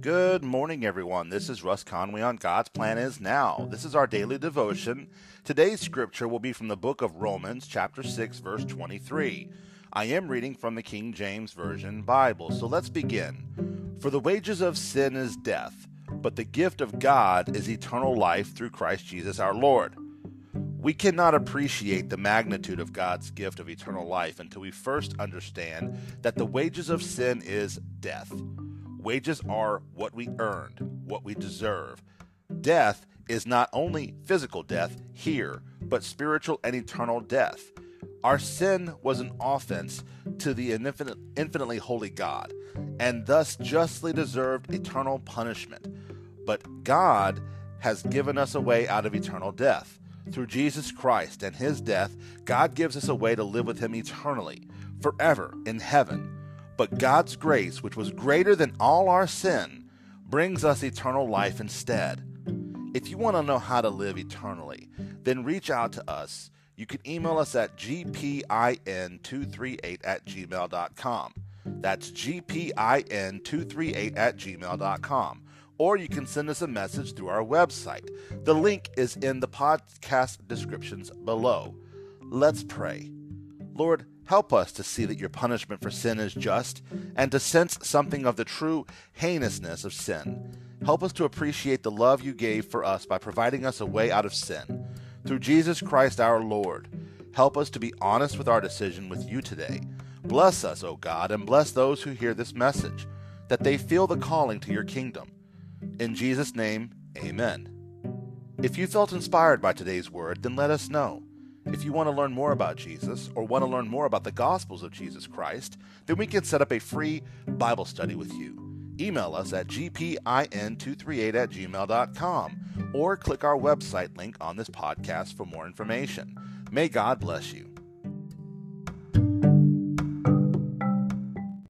Good morning, everyone. This is Russ Conway on God's Plan Is Now. This is our daily devotion. Today's scripture will be from the book of Romans, chapter 6, verse 23. I am reading from the King James Version Bible, so let's begin. For the wages of sin is death, but the gift of God is eternal life through Christ Jesus our Lord. We cannot appreciate the magnitude of God's gift of eternal life until we first understand that the wages of sin is death. Wages are what we earned, what we deserve. Death is not only physical death here, but spiritual and eternal death. Our sin was an offense to the infinite, infinitely holy God, and thus justly deserved eternal punishment. But God has given us a way out of eternal death. Through Jesus Christ and his death, God gives us a way to live with him eternally, forever in heaven. But God's grace, which was greater than all our sin, brings us eternal life instead. If you want to know how to live eternally, then reach out to us. You can email us at gpin238 at gmail.com. That's gpin238 at gmail.com. Or you can send us a message through our website. The link is in the podcast descriptions below. Let's pray. Lord, Help us to see that your punishment for sin is just and to sense something of the true heinousness of sin. Help us to appreciate the love you gave for us by providing us a way out of sin. Through Jesus Christ our Lord, help us to be honest with our decision with you today. Bless us, O God, and bless those who hear this message, that they feel the calling to your kingdom. In Jesus' name, amen. If you felt inspired by today's word, then let us know. If you want to learn more about Jesus or want to learn more about the Gospels of Jesus Christ, then we can set up a free Bible study with you. Email us at gpin238 at gmail.com or click our website link on this podcast for more information. May God bless you.